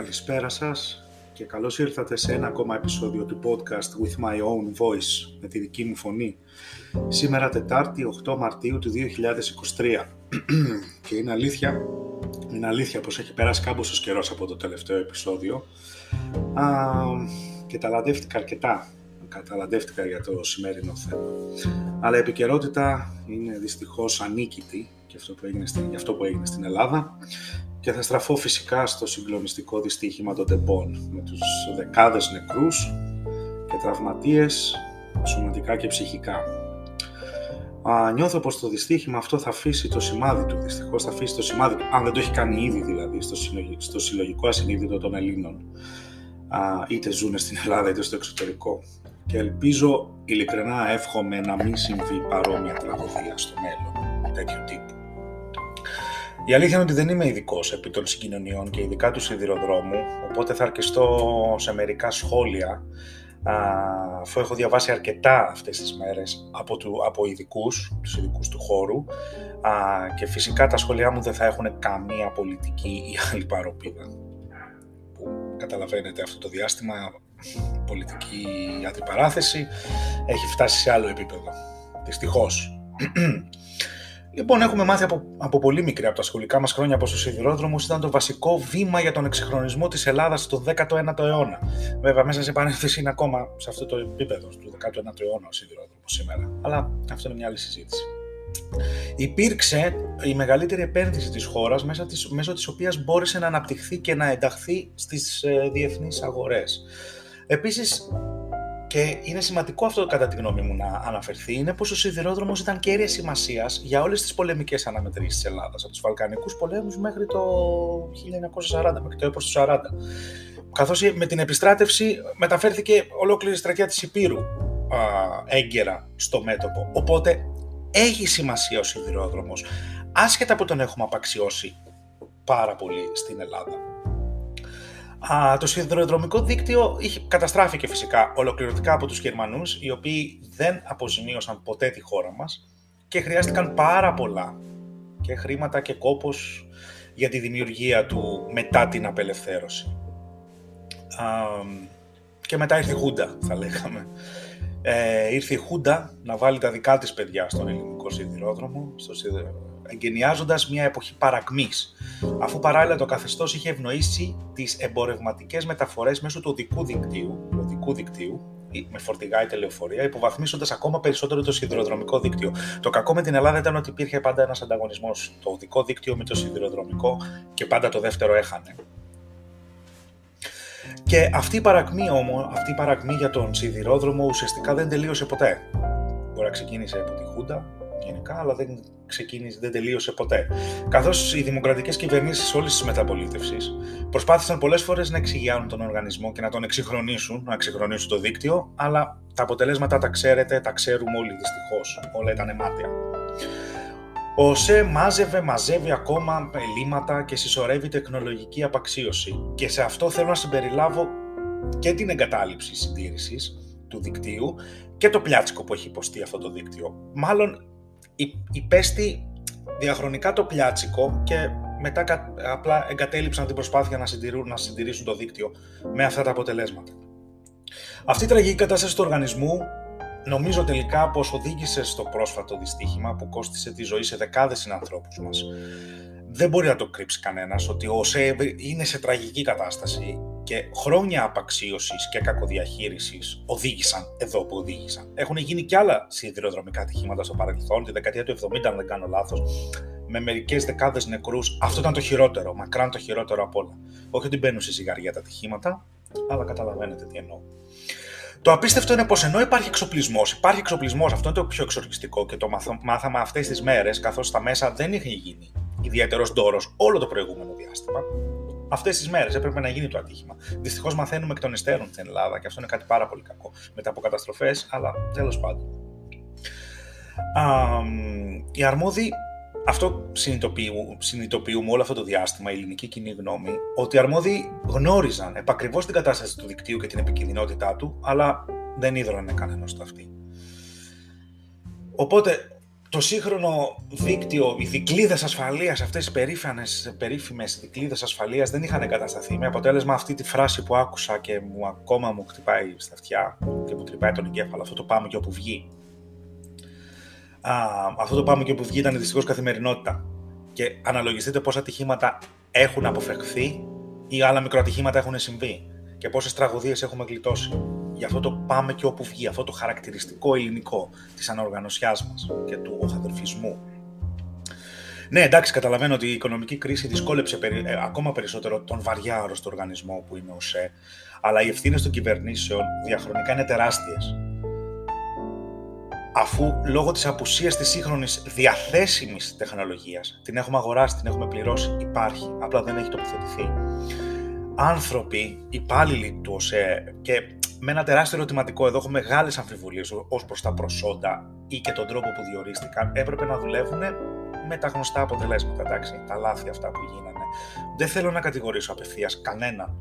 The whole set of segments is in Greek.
Καλησπέρα σας και καλώς ήρθατε σε ένα ακόμα επεισόδιο του podcast With My Own Voice με τη δική μου φωνή. Σήμερα Τετάρτη 8 Μαρτίου του 2023 και είναι αλήθεια, είναι αλήθεια πως έχει περάσει κάμποσος καιρός από το τελευταίο επεισόδιο Α, και ταλαντεύτηκα αρκετά καταλαντεύτηκα για το σημερινό θέμα. Αλλά η επικαιρότητα είναι δυστυχώς ανίκητη και αυτό που έγινε στην, για αυτό που έγινε στην Ελλάδα και θα στραφώ φυσικά στο συγκλονιστικό δυστύχημα των τεμπών με τους δεκάδες νεκρούς και τραυματίες σωματικά και ψυχικά. Α, νιώθω πως το δυστύχημα αυτό θα αφήσει το σημάδι του, δυστυχώς θα αφήσει το σημάδι του, αν δεν το έχει κάνει ήδη δηλαδή στο, στο συλλογικό ασυνείδητο των Ελλήνων, α, είτε ζουν στην Ελλάδα είτε στο εξωτερικό. Και ελπίζω, ειλικρινά εύχομαι να μην συμβεί παρόμοια τραγωδία στο μέλλον τέτοιου τύπου. Η αλήθεια είναι ότι δεν είμαι ειδικός επί των συγκοινωνιών και ειδικά του σιδηροδρόμου, οπότε θα αρκεστώ σε μερικά σχόλια, αφού έχω διαβάσει αρκετά αυτές τις μέρες από, του, από ειδικούς, τους ειδικούς του χώρου και φυσικά τα σχόλιά μου δεν θα έχουν καμία πολιτική ή άλλη παροπίδα. Που καταλαβαίνετε αυτό το διάστημα, πολιτική αντιπαράθεση έχει φτάσει σε άλλο επίπεδο. Δυστυχώς. Λοιπόν, έχουμε μάθει από, από πολύ μικρή από τα σχολικά μας χρόνια πως ο σιδηρόδρομος ήταν το βασικό βήμα για τον εξυγχρονισμό της Ελλάδας στον 19ο αιώνα. Βέβαια, μέσα σε παρένθεση είναι ακόμα σε αυτό το επίπεδο του 19ου αιώνα ο σιδηρόδρομος σήμερα. Αλλά αυτό είναι μια άλλη συζήτηση. Υπήρξε η μεγαλύτερη επένδυση της χώρας μέσα της, μέσω της οποίας μπόρεσε να αναπτυχθεί και να ενταχθεί στις ε, διεθνείς αγορές. Επίσης, και είναι σημαντικό αυτό κατά τη γνώμη μου να αναφερθεί, είναι πως ο σιδηρόδρομος ήταν κέρια σημασίας για όλες τις πολεμικές αναμετρήσεις της Ελλάδας, από τους Βαλκανικούς πολέμους μέχρι το 1940, μέχρι το έπος του 40. Καθώς με την επιστράτευση μεταφέρθηκε ολόκληρη η στρατιά της Υπήρου α, έγκαιρα στο μέτωπο. Οπότε έχει σημασία ο σιδηρόδρομος, άσχετα που τον έχουμε απαξιώσει πάρα πολύ στην Ελλάδα. Α, το σιδηροδρομικό δίκτυο είχε, καταστράφηκε φυσικά ολοκληρωτικά από τους Γερμανούς, οι οποίοι δεν αποζημίωσαν ποτέ τη χώρα μας και χρειάστηκαν πάρα πολλά και χρήματα και κόπος για τη δημιουργία του μετά την απελευθέρωση. Α, και μετά ήρθε η Χούντα, θα λέγαμε. Ε, ήρθε η Χούντα να βάλει τα δικά της παιδιά στον ελληνικό σιδηρόδρομο, στο εγκαινιάζοντας μια εποχή παρακμής, αφού παράλληλα το καθεστώς είχε ευνοήσει τις εμπορευματικές μεταφορές μέσω του οδικού δικτύου, οδικού δικτύου με φορτηγά ή τελεοφορία, υποβαθμίσοντα ακόμα περισσότερο το σιδηροδρομικό δίκτυο. Το κακό με την Ελλάδα ήταν ότι υπήρχε πάντα ένας ανταγωνισμός. Το οδικό δίκτυο με το σιδηροδρομικό και πάντα το δεύτερο έχανε. Και αυτή η παρακμή όμω, αυτή η παρακμή για τον σιδηρόδρομο ουσιαστικά δεν τελείωσε ποτέ. Μπορεί να ξεκίνησε από τη Χούντα, γενικά, αλλά δεν ξεκίνησε, δεν τελείωσε ποτέ. Καθώς οι δημοκρατικές κυβερνήσεις όλης της μεταπολίτευσης προσπάθησαν πολλές φορές να εξηγιάνουν τον οργανισμό και να τον εξυγχρονίσουν, να εξυγχρονίσουν το δίκτυο, αλλά τα αποτελέσματα τα ξέρετε, τα ξέρουμε όλοι δυστυχώς. Όλα ήταν μάτια. Ο ΟΣΕ μάζευε, μαζεύει ακόμα ελλείμματα και συσσωρεύει τεχνολογική απαξίωση. Και σε αυτό θέλω να συμπεριλάβω και την εγκατάλειψη συντήρησης του δικτύου και το πλιάτσικο που έχει υποστεί αυτό το δίκτυο. Μάλλον υπέστη διαχρονικά το πλιάτσικο και μετά απλά εγκατέλειψαν την προσπάθεια να, συντηρούν, να συντηρήσουν το δίκτυο με αυτά τα αποτελέσματα. Αυτή η τραγική κατάσταση του οργανισμού νομίζω τελικά πως οδήγησε στο πρόσφατο δυστύχημα που κόστησε τη ζωή σε δεκάδες συνανθρώπους μας. Δεν μπορεί να το κρύψει κανένας ότι ο ΣΕΒ είναι σε τραγική κατάσταση και χρόνια απαξίωσης και κακοδιαχείρισης οδήγησαν εδώ που οδήγησαν. Έχουν γίνει και άλλα σιδηροδρομικά ατυχήματα στο παρελθόν, τη δεκαετία του 70, αν δεν κάνω λάθος, με μερικές δεκάδες νεκρούς. Αυτό ήταν το χειρότερο, μακράν το χειρότερο απ' όλα. Όχι ότι μπαίνουν σε ζυγαριά τα ατυχήματα, αλλά καταλαβαίνετε τι εννοώ. Το απίστευτο είναι πως ενώ υπάρχει εξοπλισμός, υπάρχει εξοπλισμός, αυτό είναι το πιο εξοργιστικό και το μάθαμε αυτές τις μέρες, καθώς στα μέσα δεν είχε γίνει ιδιαίτερος ντόρος όλο το προηγούμενο διάστημα αυτές τις μέρες έπρεπε να γίνει το ατύχημα. Δυστυχώς μαθαίνουμε εκ των υστέρων στην Ελλάδα και αυτό είναι κάτι πάρα πολύ κακό μετά από καταστροφές, αλλά τέλος πάντων. Α, οι αρμόδιοι, αυτό συνειδητοποιούμε, συνειδητοποιούμε όλο αυτό το διάστημα, η ελληνική κοινή γνώμη, ότι οι αρμόδιοι γνώριζαν επακριβώς την κατάσταση του δικτύου και την επικινδυνότητά του, αλλά δεν ίδρωνε κανένας στο αυτή. Οπότε το σύγχρονο δίκτυο, οι δικλείδε ασφαλείας, αυτές οι περίφημες δικλείδε ασφαλείας δεν είχαν εγκατασταθεί. Με αποτέλεσμα αυτή τη φράση που άκουσα και μου ακόμα μου χτυπάει στα αυτιά και μου τρυπάει τον εγκέφαλο, αυτό το πάμε και όπου βγει. Α, αυτό το πάμε και όπου βγει ήταν δυστυχώς καθημερινότητα. Και αναλογιστείτε πόσα ατυχήματα έχουν αποφευχθεί ή άλλα μικροατυχήματα έχουν συμβεί και πόσες τραγωδίες έχουμε γλιτώσει για αυτό το πάμε και όπου βγει, αυτό το χαρακτηριστικό ελληνικό της ανοργανωσιάς μας και του οχαδερφισμού. Ναι, εντάξει, καταλαβαίνω ότι η οικονομική κρίση δυσκόλεψε ε, ακόμα περισσότερο τον βαριά άρρωστο οργανισμό που είναι ο ΣΕ, αλλά οι ευθύνες των κυβερνήσεων διαχρονικά είναι τεράστιες. Αφού λόγω της απουσίας της σύγχρονης διαθέσιμης τεχνολογίας, την έχουμε αγοράσει, την έχουμε πληρώσει, υπάρχει, απλά δεν έχει τοποθετηθεί. Άνθρωποι, υπάλληλοι του ΟΣΕ και με ένα τεράστιο ερωτηματικό. Εδώ έχω μεγάλες αμφιβολίες ως προς τα προσόντα ή και τον τρόπο που διορίστηκαν. Έπρεπε να δουλεύουν με τα γνωστά αποτελέσματα, εντάξει, τα λάθη αυτά που γίνανε. Δεν θέλω να κατηγορήσω απευθείας κανένα.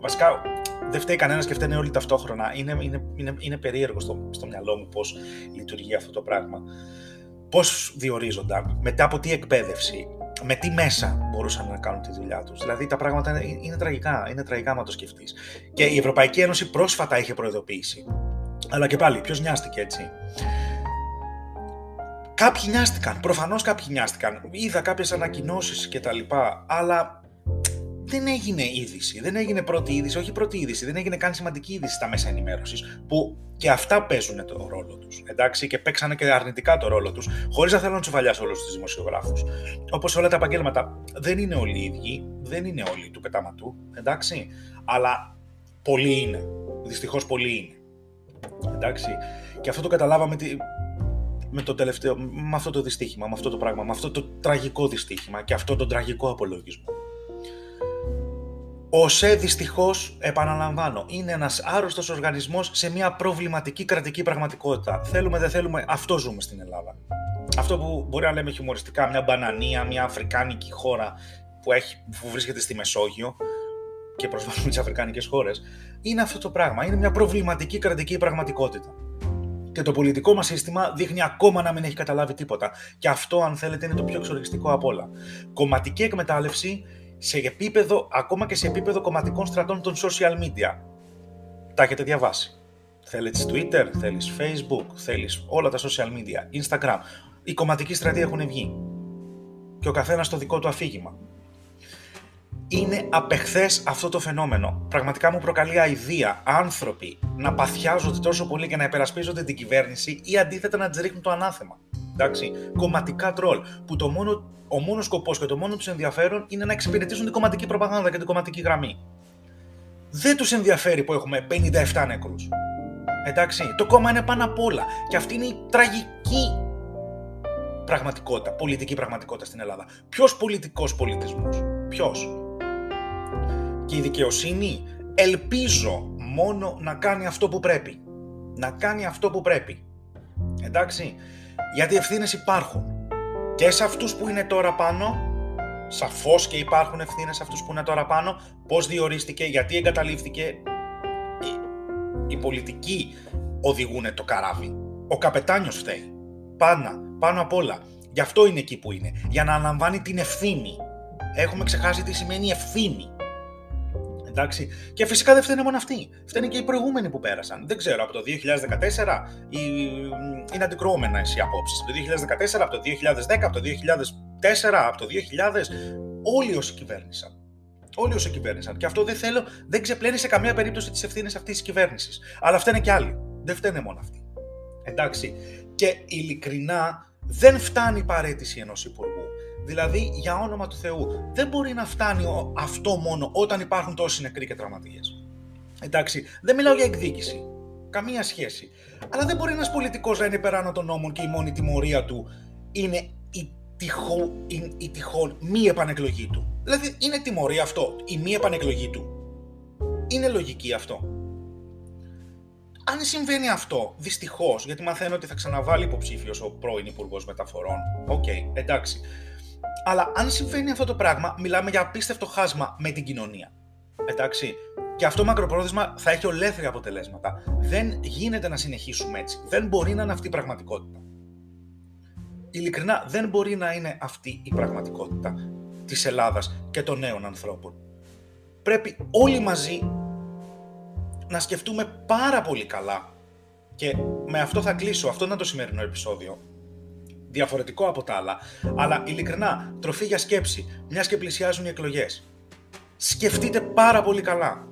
Βασικά, δεν φταίει κανένας και φταίνε όλοι ταυτόχρονα. Είναι, είναι, είναι, είναι περίεργο στο, στο μυαλό μου πώς λειτουργεί αυτό το πράγμα. Πώς διορίζονταν, μετά από τι εκπαίδευση, με τι μέσα μπορούσαν να κάνουν τη δουλειά τους. Δηλαδή τα πράγματα είναι, είναι τραγικά, είναι τραγικά άμα το σκεφτείς. Και η Ευρωπαϊκή Ένωση πρόσφατα είχε προειδοποιήσει. Αλλά και πάλι, ποιος νοιάστηκε έτσι; Κάποιοι νοιάστηκαν, προφανώς κάποιοι νοιάστηκαν. Είδα κάποιες ανακοινώσεις και τα λοιπά, αλλά δεν έγινε είδηση, δεν έγινε πρώτη είδηση, όχι πρώτη είδηση, δεν έγινε καν σημαντική είδηση στα μέσα ενημέρωσης, που και αυτά παίζουν το ρόλο τους. Εντάξει, και παίξανε και αρνητικά το ρόλο τους, χωρίς να θέλω να τσουβαλιάσω όλους τους δημοσιογράφους. Όπως όλα τα επαγγέλματα, δεν είναι όλοι οι ίδιοι, δεν είναι όλοι του πετάματου, εντάξει, αλλά πολλοί είναι. Δυστυχώς πολλοί είναι. Εντάξει, και αυτό το καταλάβαμε με το τελευταίο, με αυτό το δυστύχημα, με αυτό το πράγμα, με αυτό το τραγικό δυστύχημα και αυτό το τραγικό απολογισμό. Ο ΣΕ δυστυχώς, επαναλαμβάνω, είναι ένας άρρωστος οργανισμός σε μια προβληματική κρατική πραγματικότητα. Θέλουμε, δεν θέλουμε, αυτό ζούμε στην Ελλάδα. Αυτό που μπορεί να λέμε χιουμοριστικά, μια μπανανία, μια αφρικάνικη χώρα που, έχει, που βρίσκεται στη Μεσόγειο και προσβάλλουμε τις αφρικάνικες χώρες, είναι αυτό το πράγμα. Είναι μια προβληματική κρατική πραγματικότητα. Και το πολιτικό μας σύστημα δείχνει ακόμα να μην έχει καταλάβει τίποτα. Και αυτό, αν θέλετε, είναι το πιο εξοργιστικό απ' όλα. Κομματική εκμετάλλευση σε επίπεδο, ακόμα και σε επίπεδο κομματικών στρατών των social media. Τα έχετε διαβάσει. Θέλεις Twitter, θέλεις Facebook, θέλεις όλα τα social media, Instagram. Οι κομματικοί στρατοί έχουν βγει. Και ο καθένας το δικό του αφήγημα. Είναι απεχθές αυτό το φαινόμενο. Πραγματικά μου προκαλεί αηδία άνθρωποι να παθιάζονται τόσο πολύ και να υπερασπίζονται την κυβέρνηση ή αντίθετα να τη ρίχνουν το ανάθεμα. Εντάξει, κομματικά τρόλ. Που το μόνο, ο μόνος σκοπός και το μόνο τους ενδιαφέρον είναι να εξυπηρετήσουν την κομματική προπαγάνδα και την κομματική γραμμή. Δεν τους ενδιαφέρει που έχουμε 57 νεκρούς. Εντάξει, το κόμμα είναι πάνω απ' όλα. Και αυτή είναι η τραγική πραγματικότητα, πολιτική πραγματικότητα στην Ελλάδα. Ποιος πολιτικός πολιτισμός, ποιος; Και η δικαιοσύνη ελπίζω μόνο να κάνει αυτό που πρέπει. Να κάνει αυτό που πρέπει. Εντάξει, γιατί ευθύνες υπάρχουν. Και σε αυτούς που είναι τώρα πάνω, σαφώς και υπάρχουν ευθύνες σε αυτούς που είναι τώρα πάνω, πώς διορίστηκε, γιατί εγκαταλείφθηκε. Οι, οι πολιτικοί οδηγούν το καράβι. Ο καπετάνιος φταίει. Πάνω, πάνω απ' όλα. Γι' αυτό είναι εκεί που είναι. Για να αναλαμβάνει την ευθύνη. Έχουμε ξεχάσει τι σημαίνει ευθύνη. Εντάξει. Και φυσικά δεν φταίνε μόνο αυτοί. Φταίνε και οι προηγούμενοι που πέρασαν. Δεν ξέρω, από το 2014 ή... είναι αντικρουόμενε οι απόψεις. Από το 2014, από το 2010, από το 2004, από το 2000. Όλοι όσοι κυβέρνησαν. Όλοι όσοι κυβέρνησαν. Και αυτό δεν θέλω, δεν ξεπλένει σε καμία περίπτωση τις ευθύνες αυτής της κυβέρνησης. Αλλά φταίνε και άλλοι. Δεν φταίνε μόνο αυτοί. Εντάξει. Και ειλικρινά δεν φτάνει η παρέτηση ενός υπουργού. Δηλαδή, για όνομα του Θεού, δεν μπορεί να φτάνει αυτό μόνο όταν υπάρχουν τόσοι νεκροί και τραυματίες. Εντάξει, δεν μιλάω για εκδίκηση. Καμία σχέση. Αλλά δεν μπορεί ένας πολιτικός να είναι περάνω των νόμων και η μόνη τιμωρία του είναι η, τυχό, η, η τυχόν μη επανεκλογή του. Δηλαδή, είναι τιμωρία αυτό, η μη επανεκλογή του. Είναι λογική αυτό. Αν συμβαίνει αυτό, δυστυχώς, γιατί μαθαίνω ότι θα ξαναβάλει υποψήφιος ο πρώην Υπουργός Μεταφορών. OK, okay, εντάξει. Αλλά αν συμβαίνει αυτό το πράγμα, μιλάμε για απίστευτο χάσμα με την κοινωνία. Εντάξει. Και αυτό μακροπρόθεσμα θα έχει ολέθρια αποτελέσματα. Δεν γίνεται να συνεχίσουμε έτσι. Δεν μπορεί να είναι αυτή η πραγματικότητα. Ειλικρινά, δεν μπορεί να είναι αυτή η πραγματικότητα της Ελλάδας και των νέων ανθρώπων. Πρέπει όλοι μαζί να σκεφτούμε πάρα πολύ καλά και με αυτό θα κλείσω, αυτό είναι το σημερινό επεισόδιο, διαφορετικό από τα άλλα, αλλά ειλικρινά, τροφή για σκέψη, μιας και πλησιάζουν οι εκλογές. Σκεφτείτε πάρα πολύ καλά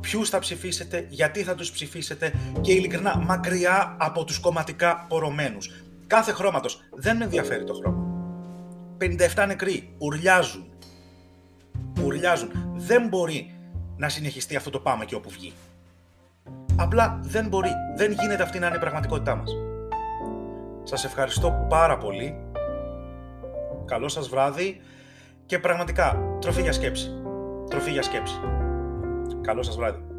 ποιους θα ψηφίσετε, γιατί θα τους ψηφίσετε και ειλικρινά μακριά από τους κομματικά πορωμένους. Κάθε χρώματος, δεν με ενδιαφέρει το χρώμα. 57 νεκροί, ουρλιάζουν. Ουρλιάζουν. Δεν μπορεί να συνεχιστεί αυτό το πάμε και όπου βγει. Απλά δεν μπορεί. Δεν γίνεται αυτή να είναι η πραγματικότητά μας. Σας ευχαριστώ πάρα πολύ. Καλό σας βράδυ και πραγματικά τροφή για σκέψη. Τροφή για σκέψη. Καλό σας βράδυ.